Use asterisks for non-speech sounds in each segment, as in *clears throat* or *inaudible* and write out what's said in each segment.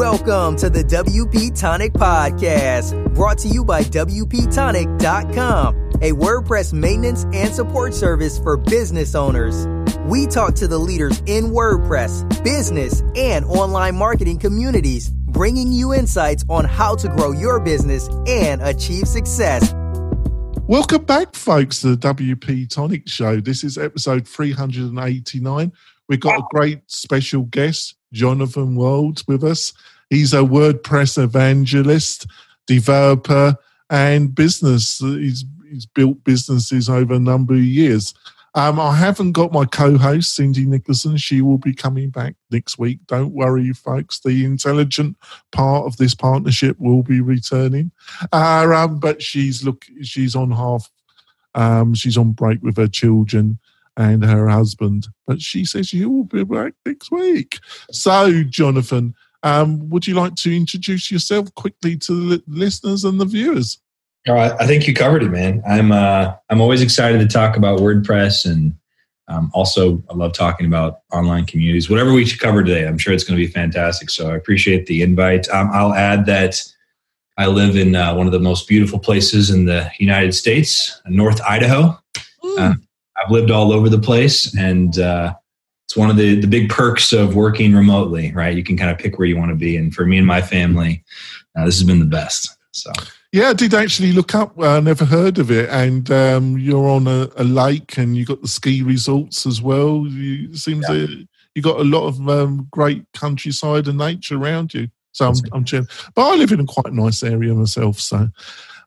Welcome to the WP Tonic Podcast, brought to you by WPTonic.com, a WordPress maintenance and support service for business owners. We talk to the leaders in WordPress, business, and online marketing communities, bringing you insights on how to grow your business and achieve success. Welcome back, folks, to the WP Tonic Show. This is episode 389. We've got a great special guest, Jonathan Wold with us. He's a WordPress evangelist, developer, and business. He's, he's built businesses over a number of years. Um, I haven't got my co-host Cindy Nicholson. She will be coming back next week. Don't worry, folks. The intelligent part of this partnership will be returning. Uh, um, but she's look, she's on half. Um, she's on break with her children and her husband. But she says she will be back next week. So, Jonathan, um, would you like to introduce yourself quickly to the listeners and the viewers? All right, I think you covered it, man. I'm uh, I'm always excited to talk about WordPress, and um, also I love talking about online communities. Whatever we should cover today, I'm sure it's going to be fantastic. So I appreciate the invite. Um, I'll add that I live in uh, one of the most beautiful places in the United States, North Idaho. Uh, I've lived all over the place, and uh, it's one of the the big perks of working remotely. Right, you can kind of pick where you want to be, and for me and my family, uh, this has been the best. So. Yeah, I did actually look up. I uh, never heard of it, and um, you're on a, a, lake, and you got the ski resorts as well. You, it seems yeah. that you got a lot of um, great countryside and nature around you. So I'm, I'm cheering. But I live in a quite nice area myself. So,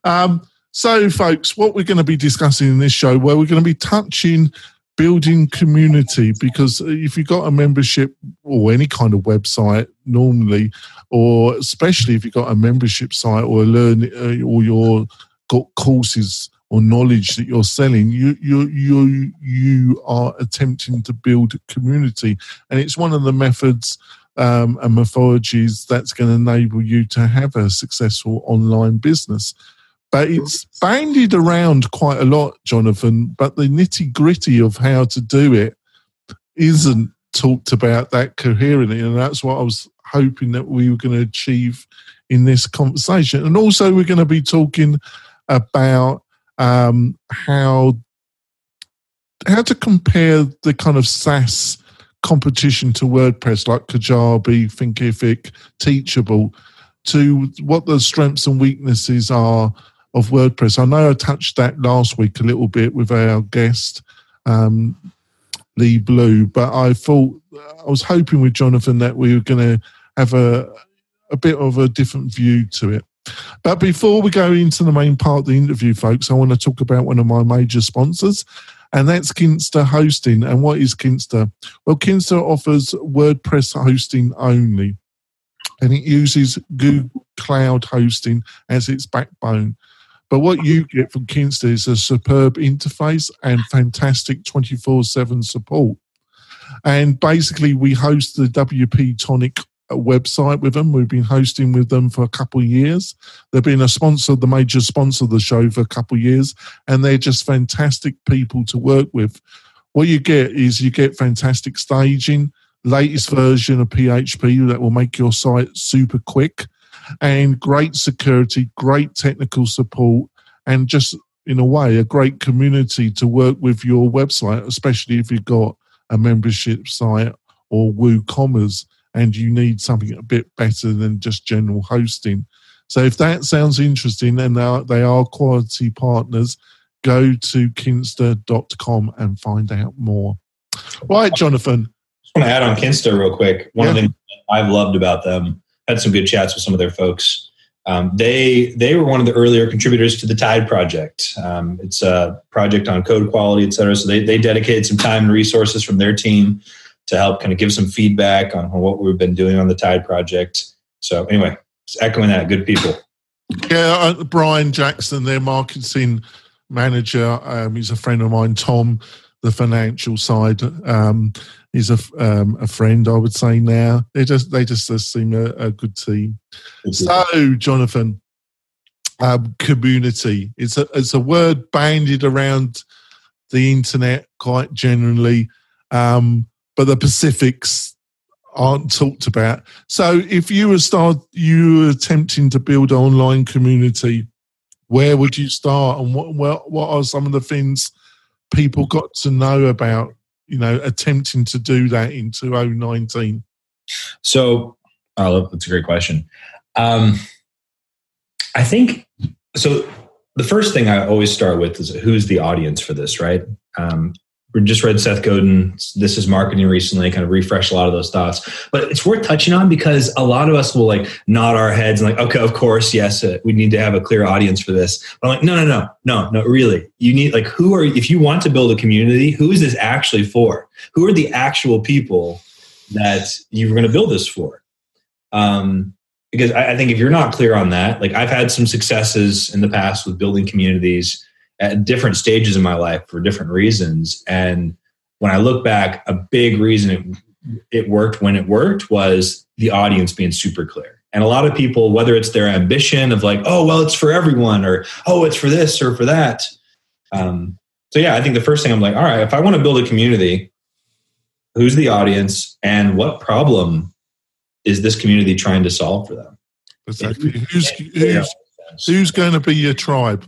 um, so, folks, what we're going to be discussing in this show, where we're going to be touching building community because if you've got a membership or any kind of website normally or especially if you've got a membership site or learn uh, or you're got courses or knowledge that you're selling you you you you are attempting to build community. And it's one of the methods um, and methodologies that's going to enable you to have a successful online business but it's bandied around quite a lot, Jonathan. But the nitty gritty of how to do it isn't talked about that coherently, and that's what I was hoping that we were going to achieve in this conversation. And also, we're going to be talking about um, how how to compare the kind of SaaS competition to WordPress, like Kajabi, Thinkific, Teachable, to what the strengths and weaknesses are of WordPress. I know I touched that last week a little bit with our guest, um, Lee Blue, but I thought I was hoping with Jonathan that we were going to have a a bit of a different view to it. But before we go into the main part of the interview, folks, I want to talk about one of my major sponsors, and that's Kinsta Hosting. And what is Kinsta? Well, Kinsta offers WordPress hosting only, and it uses Google Cloud Hosting as its backbone. But what you get from Kinsta is a superb interface and fantastic 24 7 support. And basically, we host the WP Tonic uh, website with them. We've been hosting with them for a couple of years. They've been a sponsor, the major sponsor of the show for a couple of years, and they're just fantastic people to work with. What you get is you get fantastic staging, latest version of PHP that will make your site super quick and great security, great technical support, and just in a way, a great community to work with your website, especially if you've got a membership site or WooCommerce and you need something a bit better than just general hosting. So if that sounds interesting and they are quality partners, go to kinsta.com and find out more. Right, Jonathan. I want to add on Kinsta real quick. One yeah. of the things I've loved about them had some good chats with some of their folks. Um, they they were one of the earlier contributors to the Tide project. Um, it's a project on code quality, et cetera. So they they dedicated some time and resources from their team to help kind of give some feedback on what we've been doing on the Tide project. So anyway, echoing that, good people. Yeah, uh, Brian Jackson, their marketing manager, um, he's a friend of mine. Tom, the financial side. He's a um, a friend, I would say. Now they just they just, just seem a, a good team. So, Jonathan, um, community. It's a it's a word bandied around the internet quite generally, um, but the Pacifics aren't talked about. So, if you were start you were attempting to build an online community, where would you start, and what what, what are some of the things people got to know about? You know, attempting to do that in 2019. So, that's a great question. Um, I think so. The first thing I always start with is who's the audience for this, right? Um, we just read Seth Godin. This is marketing recently, kind of refresh a lot of those thoughts. But it's worth touching on because a lot of us will like nod our heads and like, okay, of course, yes, uh, we need to have a clear audience for this. But I'm like, no, no, no, no, no, really. You need like, who are, if you want to build a community, who is this actually for? Who are the actual people that you're going to build this for? Um, because I, I think if you're not clear on that, like I've had some successes in the past with building communities at different stages in my life for different reasons. And when I look back, a big reason it, it worked when it worked was the audience being super clear. And a lot of people, whether it's their ambition of like, oh, well, it's for everyone, or oh, it's for this or for that. Um, so, yeah, I think the first thing I'm like, all right, if I want to build a community, who's the audience and what problem is this community trying to solve for them? Exactly. Who's, who's, who's going to be your tribe?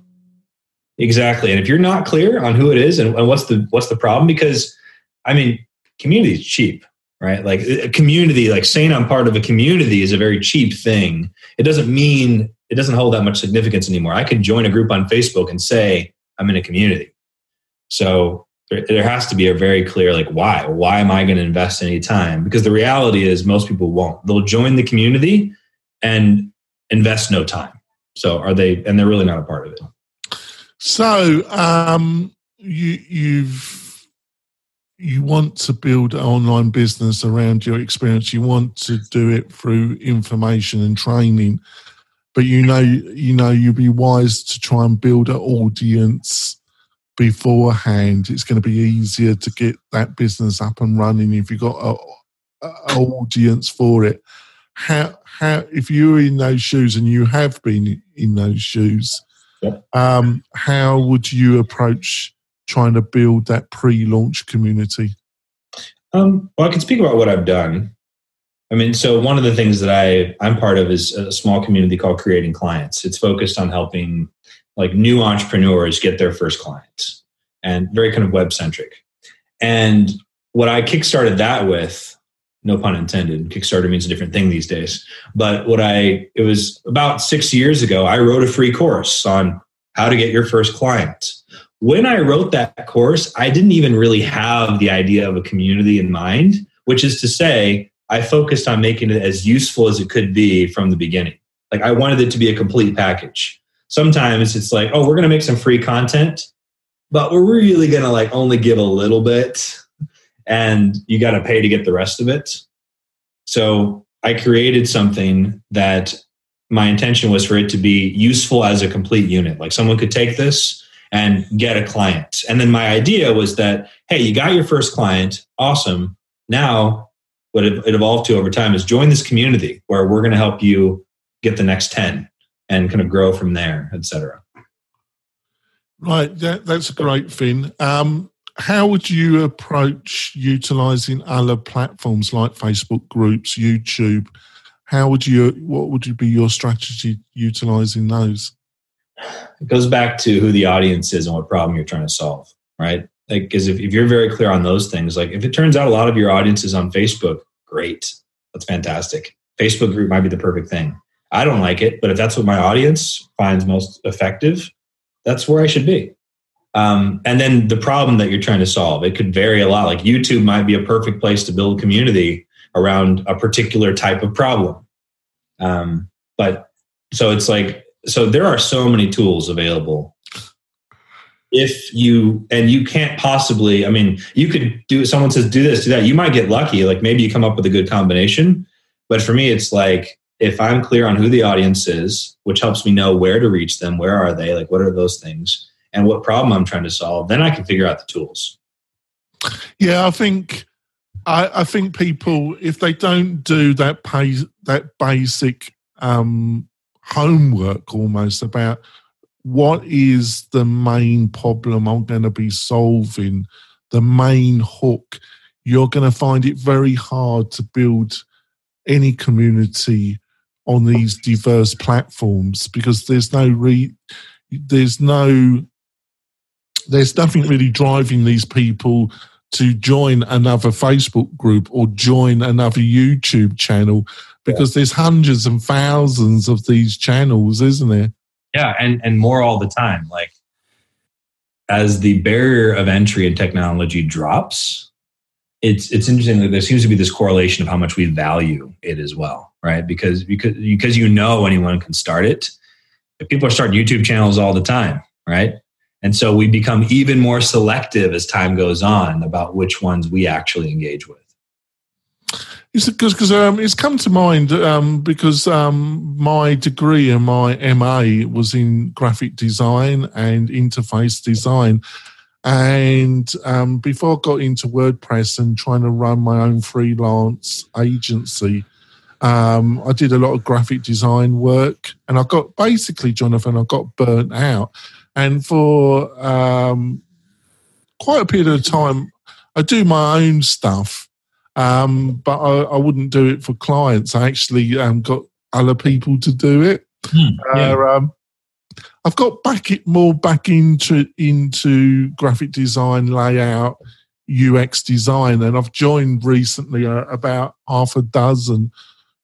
Exactly. And if you're not clear on who it is and, and what's the what's the problem, because I mean, community is cheap, right? Like a community, like saying I'm part of a community is a very cheap thing. It doesn't mean it doesn't hold that much significance anymore. I could join a group on Facebook and say I'm in a community. So there, there has to be a very clear like why. Why am I going to invest any time? Because the reality is most people won't. They'll join the community and invest no time. So are they? And they're really not a part of it. So um, you you've you want to build an online business around your experience. You want to do it through information and training, but you know you know you'd be wise to try and build an audience beforehand. It's going to be easier to get that business up and running if you've got an audience for it. How how if you're in those shoes and you have been in those shoes um, how would you approach trying to build that pre-launch community? Um, well, I can speak about what I've done. I mean, so one of the things that I I'm part of is a small community called Creating Clients. It's focused on helping like new entrepreneurs get their first clients and very kind of web centric. And what I kickstarted that with no pun intended. Kickstarter means a different thing these days. But what I, it was about six years ago, I wrote a free course on how to get your first client. When I wrote that course, I didn't even really have the idea of a community in mind, which is to say, I focused on making it as useful as it could be from the beginning. Like I wanted it to be a complete package. Sometimes it's like, oh, we're going to make some free content, but we're really going to like only give a little bit and you got to pay to get the rest of it. So I created something that my intention was for it to be useful as a complete unit. Like someone could take this and get a client. And then my idea was that, hey, you got your first client, awesome. Now, what it, evolved to over time is join this community where we're going to help you get the next 10 and kind of grow from there, et cetera. Right, that, that's a great thing. Um, how would you approach utilizing other platforms like Facebook groups, YouTube? How would you, what would be your strategy utilizing those? It goes back to who the audience is and what problem you're trying to solve, right? Like, because if, if you're very clear on those things, like if it turns out a lot of your audience is on Facebook, great. That's fantastic. Facebook group might be the perfect thing. I don't like it, but if that's what my audience finds most effective, that's where I should be. Um, and then the problem that you're trying to solve, it could vary a lot. Like YouTube might be a perfect place to build community around a particular type of problem. Um, but so it's like, so there are so many tools available. If you, and you can't possibly, I mean, you could do, someone says, do this, do that. You might get lucky. Like maybe you come up with a good combination. But for me, it's like, if I'm clear on who the audience is, which helps me know where to reach them, where are they, like what are those things? And what problem I'm trying to solve, then I can figure out the tools. Yeah, I think I, I think people if they don't do that pay that basic um, homework almost about what is the main problem I'm going to be solving, the main hook. you're going to find it very hard to build any community on these diverse platforms because there's no re there's no there's nothing really driving these people to join another Facebook group or join another YouTube channel because there's hundreds and thousands of these channels, isn't there? Yeah, and and more all the time. Like as the barrier of entry in technology drops, it's it's interesting that there seems to be this correlation of how much we value it as well, right? Because because because you know anyone can start it. People are starting YouTube channels all the time, right? And so we become even more selective as time goes on about which ones we actually engage with. Because um, it's come to mind um, because um, my degree and my MA was in graphic design and interface design. And um, before I got into WordPress and trying to run my own freelance agency, um, I did a lot of graphic design work. And I got basically, Jonathan, I got burnt out. And for um, quite a period of time, I do my own stuff, um, but I, I, wouldn't do it for clients. I actually um, got other people to do it. Hmm, yeah. uh, um, I've got back it more back into into graphic design, layout, UX design, and I've joined recently uh, about half a dozen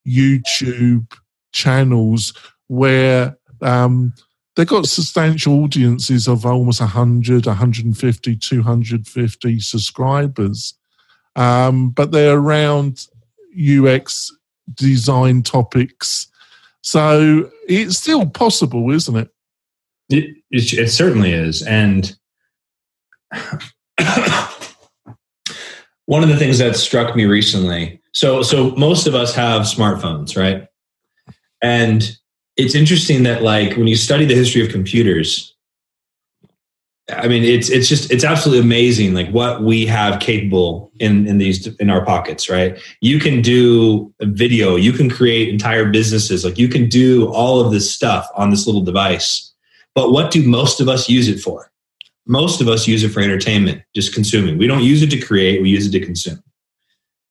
YouTube channels where um, they've got substantial audiences of almost 100, 150, 250 subscribers. Um, but they're around UX design topics. So it's still possible, isn't it? It, it, it certainly is. And *coughs* one of the things that struck me recently so so most of us have smartphones right and it's interesting that like when you study the history of computers i mean it's it's just it's absolutely amazing like what we have capable in in these in our pockets right? You can do video you can create entire businesses like you can do all of this stuff on this little device. But what do most of us use it for? Most of us use it for entertainment just consuming. We don't use it to create we use it to consume.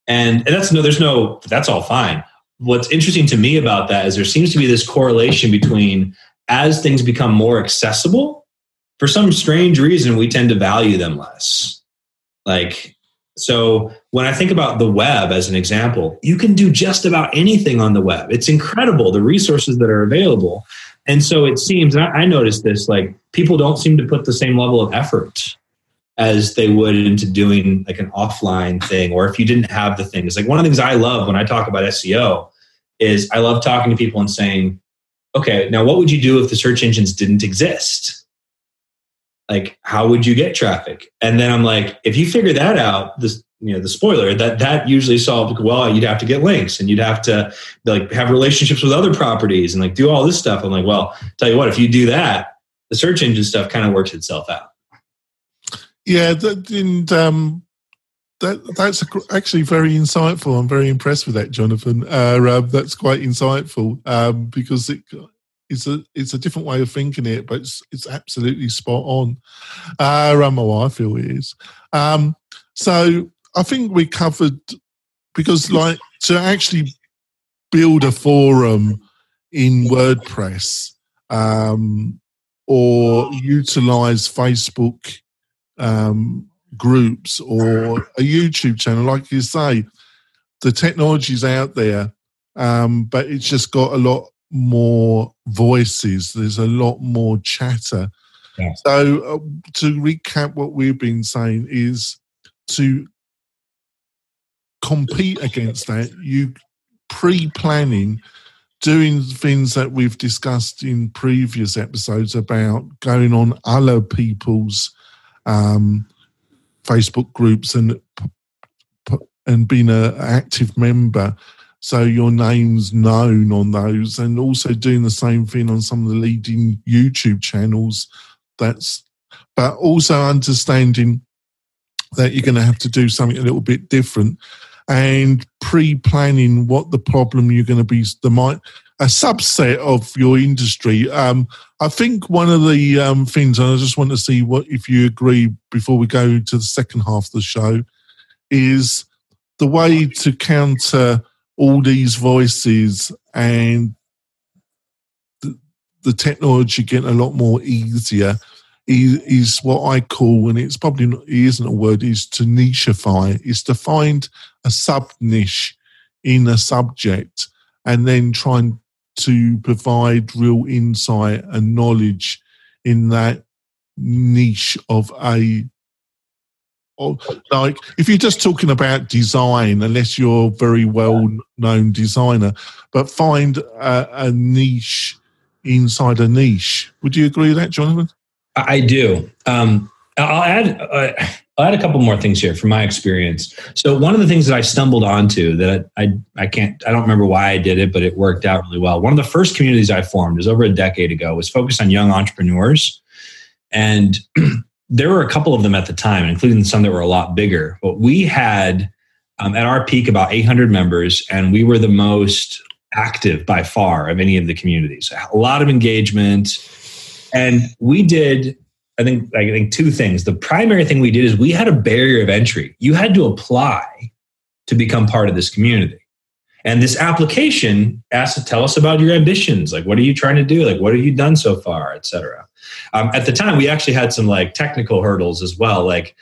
And, and that's no there's no that's all fine what's interesting to me about that is there seems to be this correlation between as things become more accessible, for some strange reason, we tend to value them less. Like, so when I think about the web as an example, you can do just about anything on the web. It's incredible the resources that are available. And so it seems, I, I noticed this, like people don't seem to put the same level of effort as they would into doing like an offline thing or if you didn't have the thing. It's like one of the things I love when I talk about SEO is I love talking to people and saying, okay, now what would you do if the search engines didn't exist? Like, how would you get traffic? And then I'm like, if you figure that out, this you know the spoiler that that usually solved well you'd have to get links and you'd have to like have relationships with other properties and like do all this stuff i'm like well tell you what if you do that the search engine stuff kind of works itself out yeah and um that, that's actually very insightful. I'm very impressed with that, Jonathan. Uh, uh, that's quite insightful um, because it, it's a it's a different way of thinking it, but it's it's absolutely spot on. Uh, um, I feel it is. Um, so I think we covered because like to actually build a forum in WordPress um, or utilize Facebook um, groups or a YouTube channel, like you say, the technology's out there, um, but it's just got a lot more voices. There's a lot more chatter. Yeah. So, uh, to recap, what we've been saying is to compete against that, you pre-planning doing things that we've discussed in previous episodes about going on other people's um, Facebook groups and and being an active member. So your name's known on those and also doing the same thing on some of the leading youtube channels. That's but also understanding that you're going to have to do something a little bit different and pre-planning what the problem you're going to be the might a subset of your industry. Um, I think one of the um, things, and I just want to see what if you agree before we go to the second half of the show, is the way to counter all these voices and the, the technology getting a lot more easier is, what I call, and it's probably not, isn't a word, is to nicheify, is to find a sub niche in a subject and then trying to provide real insight and knowledge in that niche of a like if you're just talking about design unless you're a very well known designer but find a, a, niche inside a niche. Would you agree with that jonathan i do um, i'll add uh, i'll add a couple more things here from my experience so one of the things that i stumbled onto that I, I can't i don't remember why i did it but it worked out really well one of the first communities i formed is over a decade ago was focused on young entrepreneurs and *clears throat* there were a couple of them at the time, including some that were a lot bigger. But we had um, at our peak about 800 members, and we were the most active by far of any of the communities. A lot of engagement, and we did. I think I think two things. The primary thing we did is we had a barrier of entry. You had to apply to become part of this community. And this application asked to tell us about your ambitions. Like, what are you trying to do? Like, what have you done so far, et cetera. Um, at the time, we actually had some like technical hurdles as well. Like,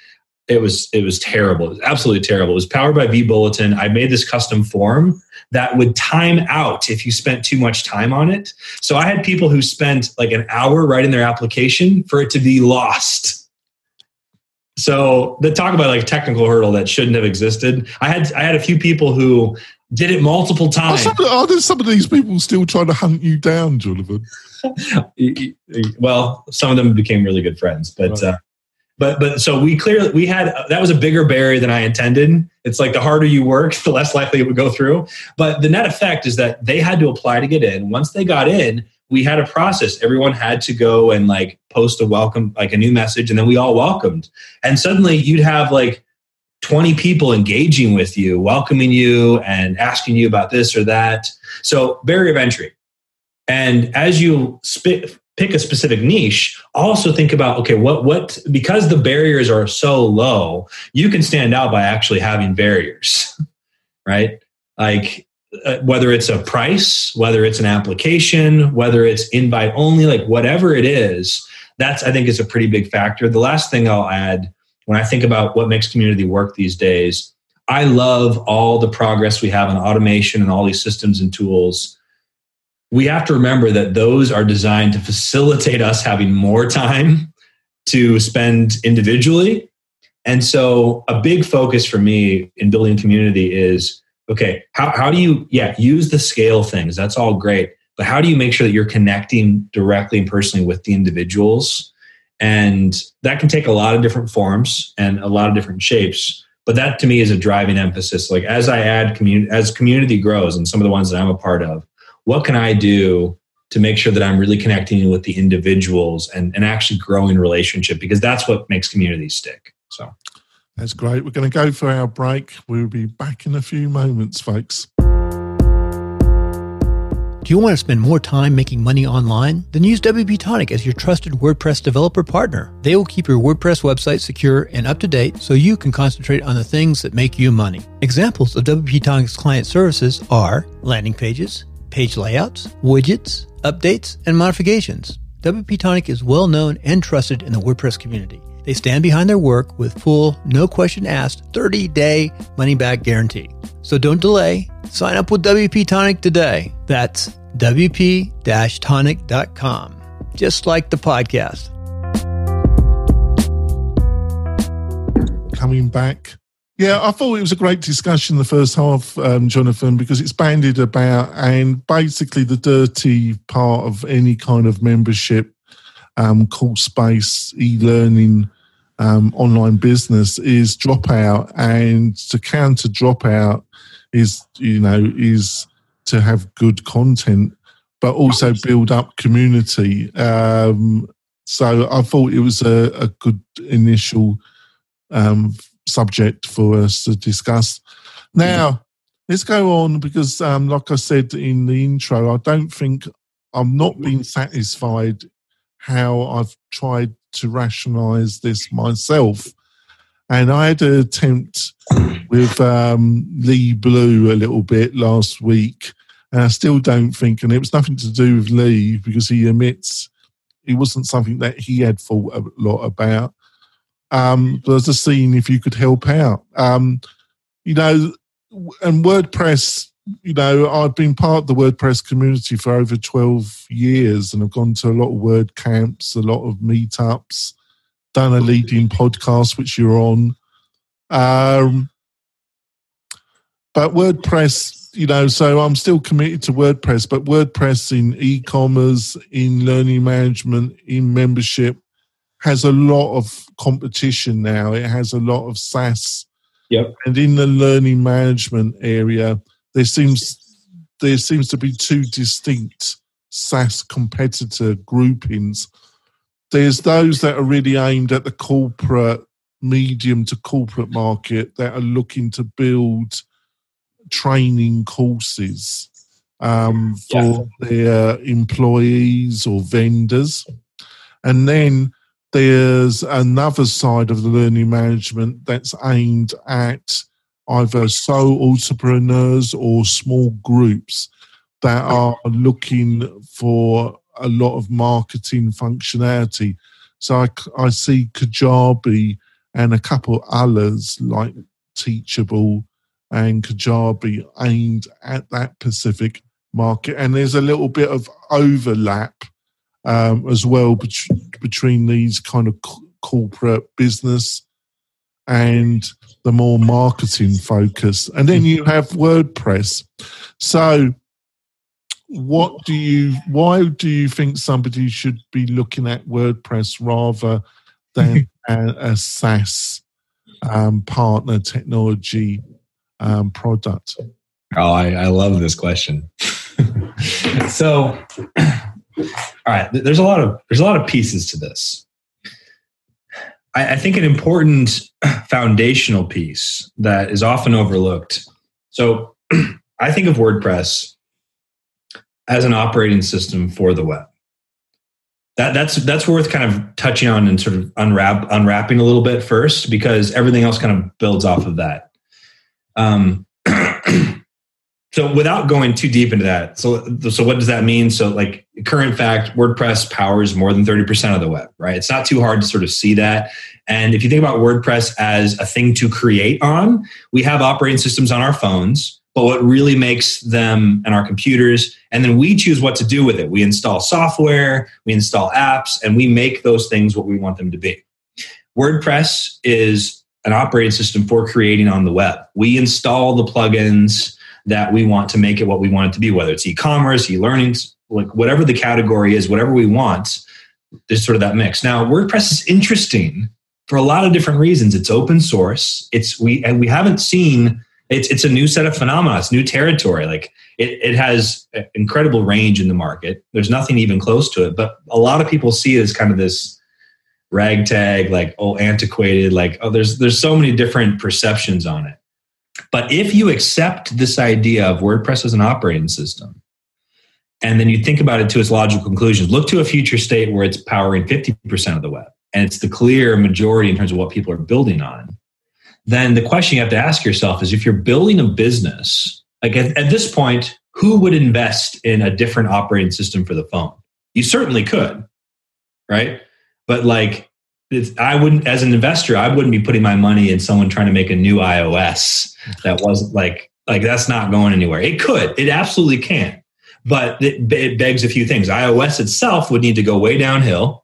it was it was terrible. It was absolutely terrible. It was powered by vBulletin. I made this custom form that would time out if you spent too much time on it. So I had people who spent like an hour writing their application for it to be lost. So the talk about like technical hurdle that shouldn't have existed. I had I had a few people who did it multiple times. Are some, are there some of these people still trying to hunt you down, Jonathan? *laughs* well, some of them became really good friends, but right. uh, but but so we clearly we had that was a bigger barrier than I intended. It's like the harder you work, *laughs* the less likely it would go through. But the net effect is that they had to apply to get in. Once they got in, we had a process. Everyone had to go and like post a welcome, like a new message, and then we all welcomed. And suddenly you'd have like 20 people engaging with you, welcoming you and asking you about this or that. So, barrier of entry. And as you pick a specific niche, also think about okay, what what because the barriers are so low, you can stand out by actually having barriers, *laughs* right? Like uh, whether it's a price, whether it's an application, whether it's invite only, like whatever it is, that's I think is a pretty big factor. The last thing I'll add when I think about what makes community work these days, I love all the progress we have in automation and all these systems and tools. We have to remember that those are designed to facilitate us having more time to spend individually. And so, a big focus for me in building community is okay, how, how do you, yeah, use the scale things? That's all great. But how do you make sure that you're connecting directly and personally with the individuals and that can take a lot of different forms and a lot of different shapes. But that to me is a driving emphasis. Like as I add community, as community grows and some of the ones that I'm a part of, what can I do to make sure that I'm really connecting with the individuals and, and actually growing relationship? Because that's what makes communities stick. So that's great. We're going to go for our break. We'll be back in a few moments, folks. Do you want to spend more time making money online? Then use WP Tonic as your trusted WordPress developer partner. They will keep your WordPress website secure and up to date so you can concentrate on the things that make you money. Examples of WP Tonic's client services are landing pages, page layouts, widgets, updates, and modifications. WP Tonic is well known and trusted in the WordPress community. They stand behind their work with full, no question asked, 30 day money back guarantee. So don't delay. Sign up with WP Tonic today. That's WP tonic.com, just like the podcast. Coming back. Yeah, I thought it was a great discussion the first half, um, Jonathan, because it's banded about and basically the dirty part of any kind of membership, um, course space, e learning um, online business is dropout, and to counter dropout is you know is to have good content, but also build up community. Um, so I thought it was a, a good initial um, subject for us to discuss. Now let's go on because, um, like I said in the intro, I don't think I'm not being satisfied how I've tried to rationalize this myself. And I had an attempt with um, Lee Blue a little bit last week, and I still don't think, and it was nothing to do with Lee because he admits it wasn't something that he had thought a lot about. Um, was just seeing if you could help out. Um, you know, and WordPress, you know, I've been part of the WordPress community for over 12 years and I've gone to a lot of WordCamps, a lot of meetups, done a leading podcast, which you're on. Um, but WordPress, you know, so I'm still committed to WordPress, but WordPress in e commerce, in learning management, in membership has a lot of competition now. It has a lot of SaaS. Yep. And in the learning management area, there seems there seems to be two distinct SaaS competitor groupings. There's those that are really aimed at the corporate, medium to corporate market that are looking to build training courses um, for yeah. their employees or vendors. And then there's another side of the learning management that's aimed at either sole entrepreneurs or small groups that are looking for a lot of marketing functionality. So I, I see Kajabi and a couple others like Teachable and Kajabi aimed at that Pacific market. And there's a little bit of overlap um, as well bet- between these kind of c- corporate business and the more marketing focus. And then you have WordPress. So, what do you, why do you think somebody should be looking at WordPress rather than *laughs* a, a SaaS um, partner technology um, product? Oh, I, I love this question. *laughs* so, *clears throat* all right, there's a lot of there's a lot of pieces to this. I, I think an important *clears throat* foundational piece that is often overlooked. So, *clears throat* I think of WordPress as an operating system for the web. That, that's that's worth kind of touching on and sort of unwrap unwrapping a little bit first because everything else kind of builds off of that. Um, *clears throat* so without going too deep into that so so what does that mean? So like current fact wordpress powers more than 30% of the web right? It's not too hard to sort of see that. And if you think about wordpress as a thing to create on we have operating systems on our phones but what really makes them and our computers and then we choose what to do with it. We install software we install apps and we make those things what we want them to be. Wordpress is an operating system for creating on the web. We install the plugins that we want to make it what we want it to be, whether it's e-commerce, e-learning, like whatever the category is, whatever we want, there's sort of that mix. Now, WordPress is interesting for a lot of different reasons. It's open source. It's we and we haven't seen it's it's a new set of phenomena. It's new territory. Like it, it has incredible range in the market. There's nothing even close to it. But a lot of people see it as kind of this ragtag, like oh antiquated, like oh there's there's so many different perceptions on it. But if you accept this idea of WordPress as an operating system, and then you think about it to its logical conclusions, look to a future state where it's powering 50% of the web and it's the clear majority in terms of what people are building on, then the question you have to ask yourself is if you're building a business, like at, at this point, who would invest in a different operating system for the phone? You certainly could, right? But like, I wouldn't, as an investor, I wouldn't be putting my money in someone trying to make a new iOS that wasn't like like that's not going anywhere. It could, it absolutely can, but it, it begs a few things. iOS itself would need to go way downhill,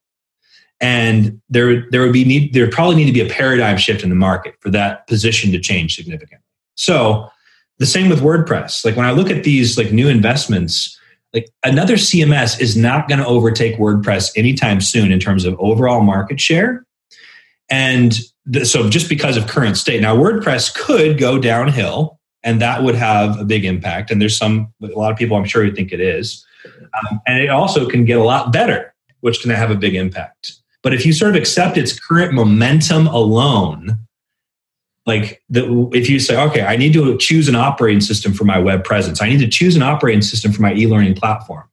and there there would be need there probably need to be a paradigm shift in the market for that position to change significantly. So the same with WordPress. Like when I look at these like new investments, like another CMS is not going to overtake WordPress anytime soon in terms of overall market share. And so just because of current state now wordpress could go downhill and that would have a big impact. And there's some a lot of people i'm sure who think it is. Um, and it also can get a lot better which can have a big impact. But if you sort of accept its current momentum alone like the, if you say okay i need to choose an operating system for my web presence i need to choose an operating system for my e-learning platform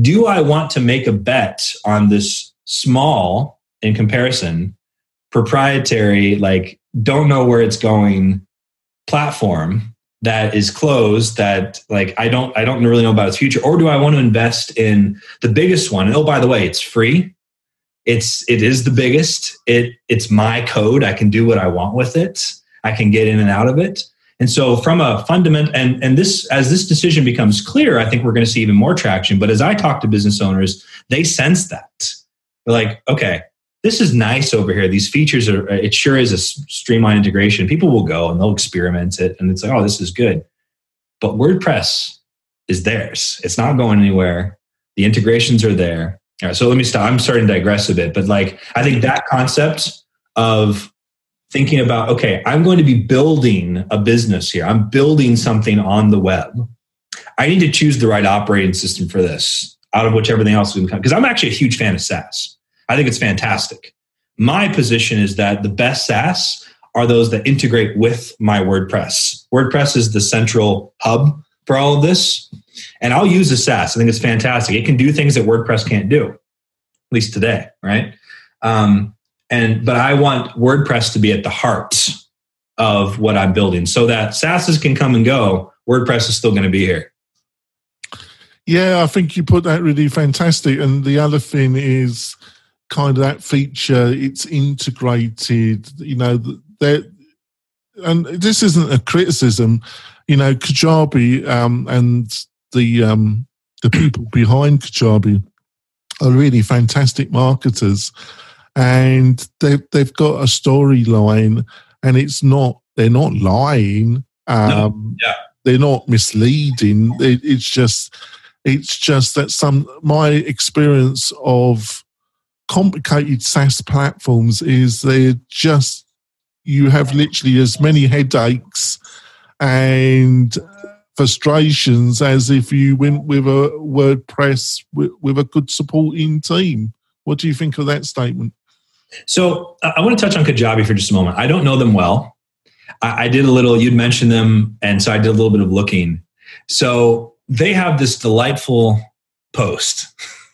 do i want to make a bet on this small in comparison proprietary like don't know where it's going platform that is closed that like I don't I don't really know about its future or do I want to invest in the biggest one? And oh by the way, it's free. It's it is the biggest. It it's my code. I can do what I want with it. I can get in and out of it. And so from a fundament and and this as this decision becomes clear, I think we're going to see even more traction, but as I talk to business owners, they sense that. They're like, "Okay, this is nice over here. These features are, uh, it sure is a streamlined integration. People will go and they'll experiment it and it's like, oh, this is good. But WordPress is theirs. It's not going anywhere. The integrations are there. All right, so let me stop. I'm starting to digress a bit, but like, I think that concept of thinking about, okay, I'm going to be building a business here. I'm building something on the web. I need to choose the right operating system for this out of which everything else will come. Because I'm actually a huge fan of SaaS. I think it's fantastic. My position is that the best SaaS are those that integrate with my WordPress. WordPress is the central hub for all of this. And I'll use the SaaS. I think it's fantastic. It can do things that WordPress can't do, at least today, right? Um, and but I want WordPress to be at the heart of what I'm building so that SaaSes can come and go. WordPress is still going to be here. Yeah, I think you put that really fantastic. And the other thing is kind of that feature. It's integrated. You know that, and this isn't a criticism. You know, Kajabi um, and the um, the people behind Kajabi are really fantastic marketers, and they they've got a storyline, and it's not they're not lying. Um, no. Yeah. They're not misleading. It, it's just it's just that some my experience of complicated SaaS platforms is they're just you have literally as many headaches and frustrations as if you went with a WordPress with, with a good supporting team. What do you think of that statement? So I want to touch on Kajabi for just a moment. I don't know them well. I, I did a little. You'd mentioned them, and so I did a little bit of looking. So they have this delightful post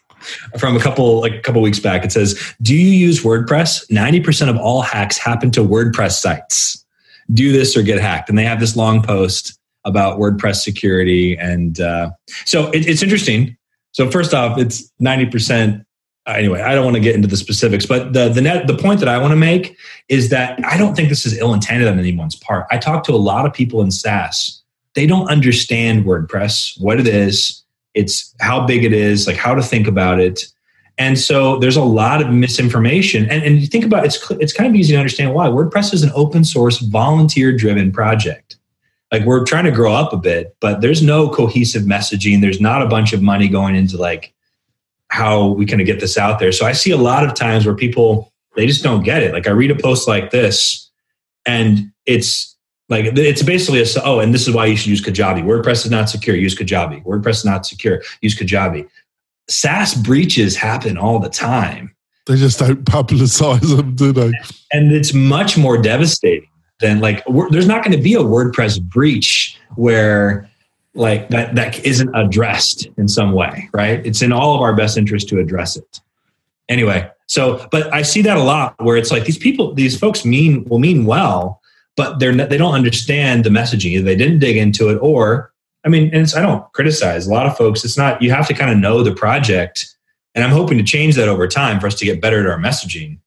*laughs* from a couple like a couple weeks back. It says, "Do you use WordPress? Ninety percent of all hacks happen to WordPress sites. Do this or get hacked." And they have this long post about WordPress security, and uh, so it, it's interesting. So first off, it's ninety percent. Uh, anyway, I don't want to get into the specifics, but the the net the point that I want to make is that I don't think this is ill intended on anyone's part. I talk to a lot of people in SaaS; they don't understand WordPress, what it is, it's how big it is, like how to think about it. And so there's a lot of misinformation. And, and you think about it, it's, it's kind of easy to understand why. WordPress is an open source, volunteer driven project. Like we're trying to grow up a bit, but there's no cohesive messaging. There's not a bunch of money going into like how we kind of get this out there. So I see a lot of times where people, they just don't get it. Like I read a post like this and it's like it's basically a oh, and this is why you should use Kajabi. WordPress is not secure. Use Kajabi. WordPress is not secure. Use Kajabi. SaaS breaches happen all the time. They just don't publicize them, do they? And it's much more devastating than like there's not going to be a WordPress breach where like that that isn't addressed in some way, right? It's in all of our best interest to address it. Anyway, so but I see that a lot where it's like these people, these folks mean will mean well, but they're not, they don't understand the messaging. They didn't dig into it, or I mean, and I don't criticize a lot of folks. It's not you have to kind of know the project, and I'm hoping to change that over time for us to get better at our messaging.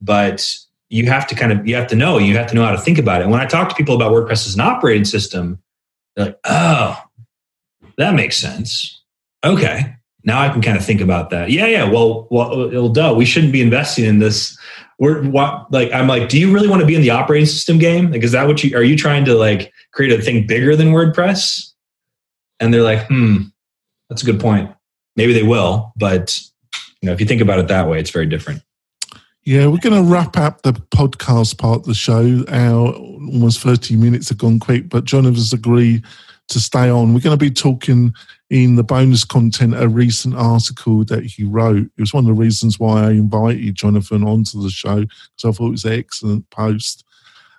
But you have to kind of you have to know you have to know how to think about it. And when I talk to people about WordPress as an operating system, they're like, "Oh, that makes sense." Okay, now I can kind of think about that. Yeah, yeah. Well, well, duh. We shouldn't be investing in this we're what, like i'm like do you really want to be in the operating system game like is that what you are you trying to like create a thing bigger than wordpress and they're like hmm that's a good point maybe they will but you know if you think about it that way it's very different yeah we're going to wrap up the podcast part of the show our almost 30 minutes have gone quick but john has agreed to stay on we're going to be talking in the bonus content a recent article that he wrote. It was one of the reasons why I invited Jonathan onto the show because I thought it was an excellent post.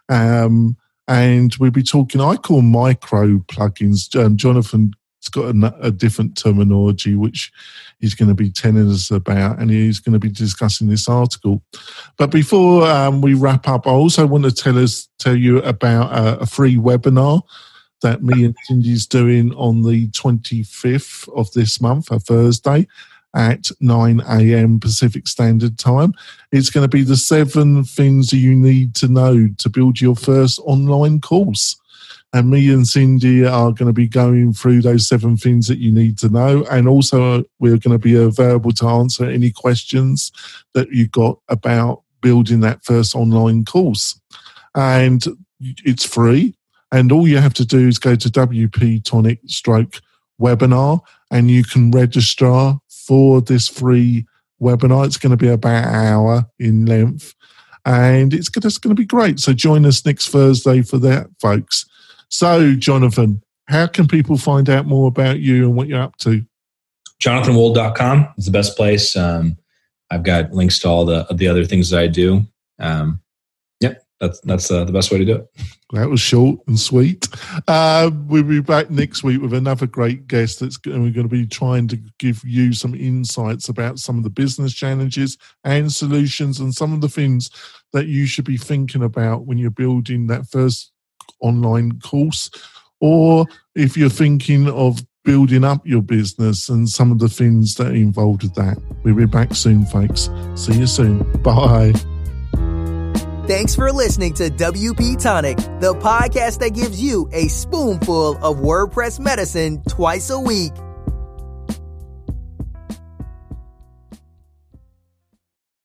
Um, and we'll be talking, I call micro plugins. Um, Jonathan it's got a, a different terminology, which he's going to be telling us about, and he's going to be discussing this article. But before um, we wrap up, I also want to tell us tell you about a, a free webinar that me and Cindy's doing on the 25th of this month, a Thursday at 9 a.m. Pacific Standard Time. It's going to be the seven things you need to know to build your first online course. And me and Cindy are going to be going through those seven things that you need to know. And also, uh, we're going to be available to answer any questions that you've got about building that first online course. And it's free. And all you have to do is go to WP Tonic stroke webinar and you can register for this free webinar. It's going to be about an hour in length and it's going to be great. So join us next Thursday for that, folks. So, Jonathan, how can people find out more about you and what you're up to? JonathanWold.com is the best place. Um, I've got links to all the the other things that I do. Um, yep, that's that's uh, the best way to do it. That was short and sweet. Uh, we'll be back next week with another great guest. That's and we're going to be trying to give you some insights about some of the business challenges and solutions, and some of the things that you should be thinking about when you're building that first online course, or if you're thinking of building up your business and some of the things that are involved with that. We'll be back soon, folks. See you soon. Bye. Thanks for listening to WP Tonic, the podcast that gives you a spoonful of WordPress medicine twice a week.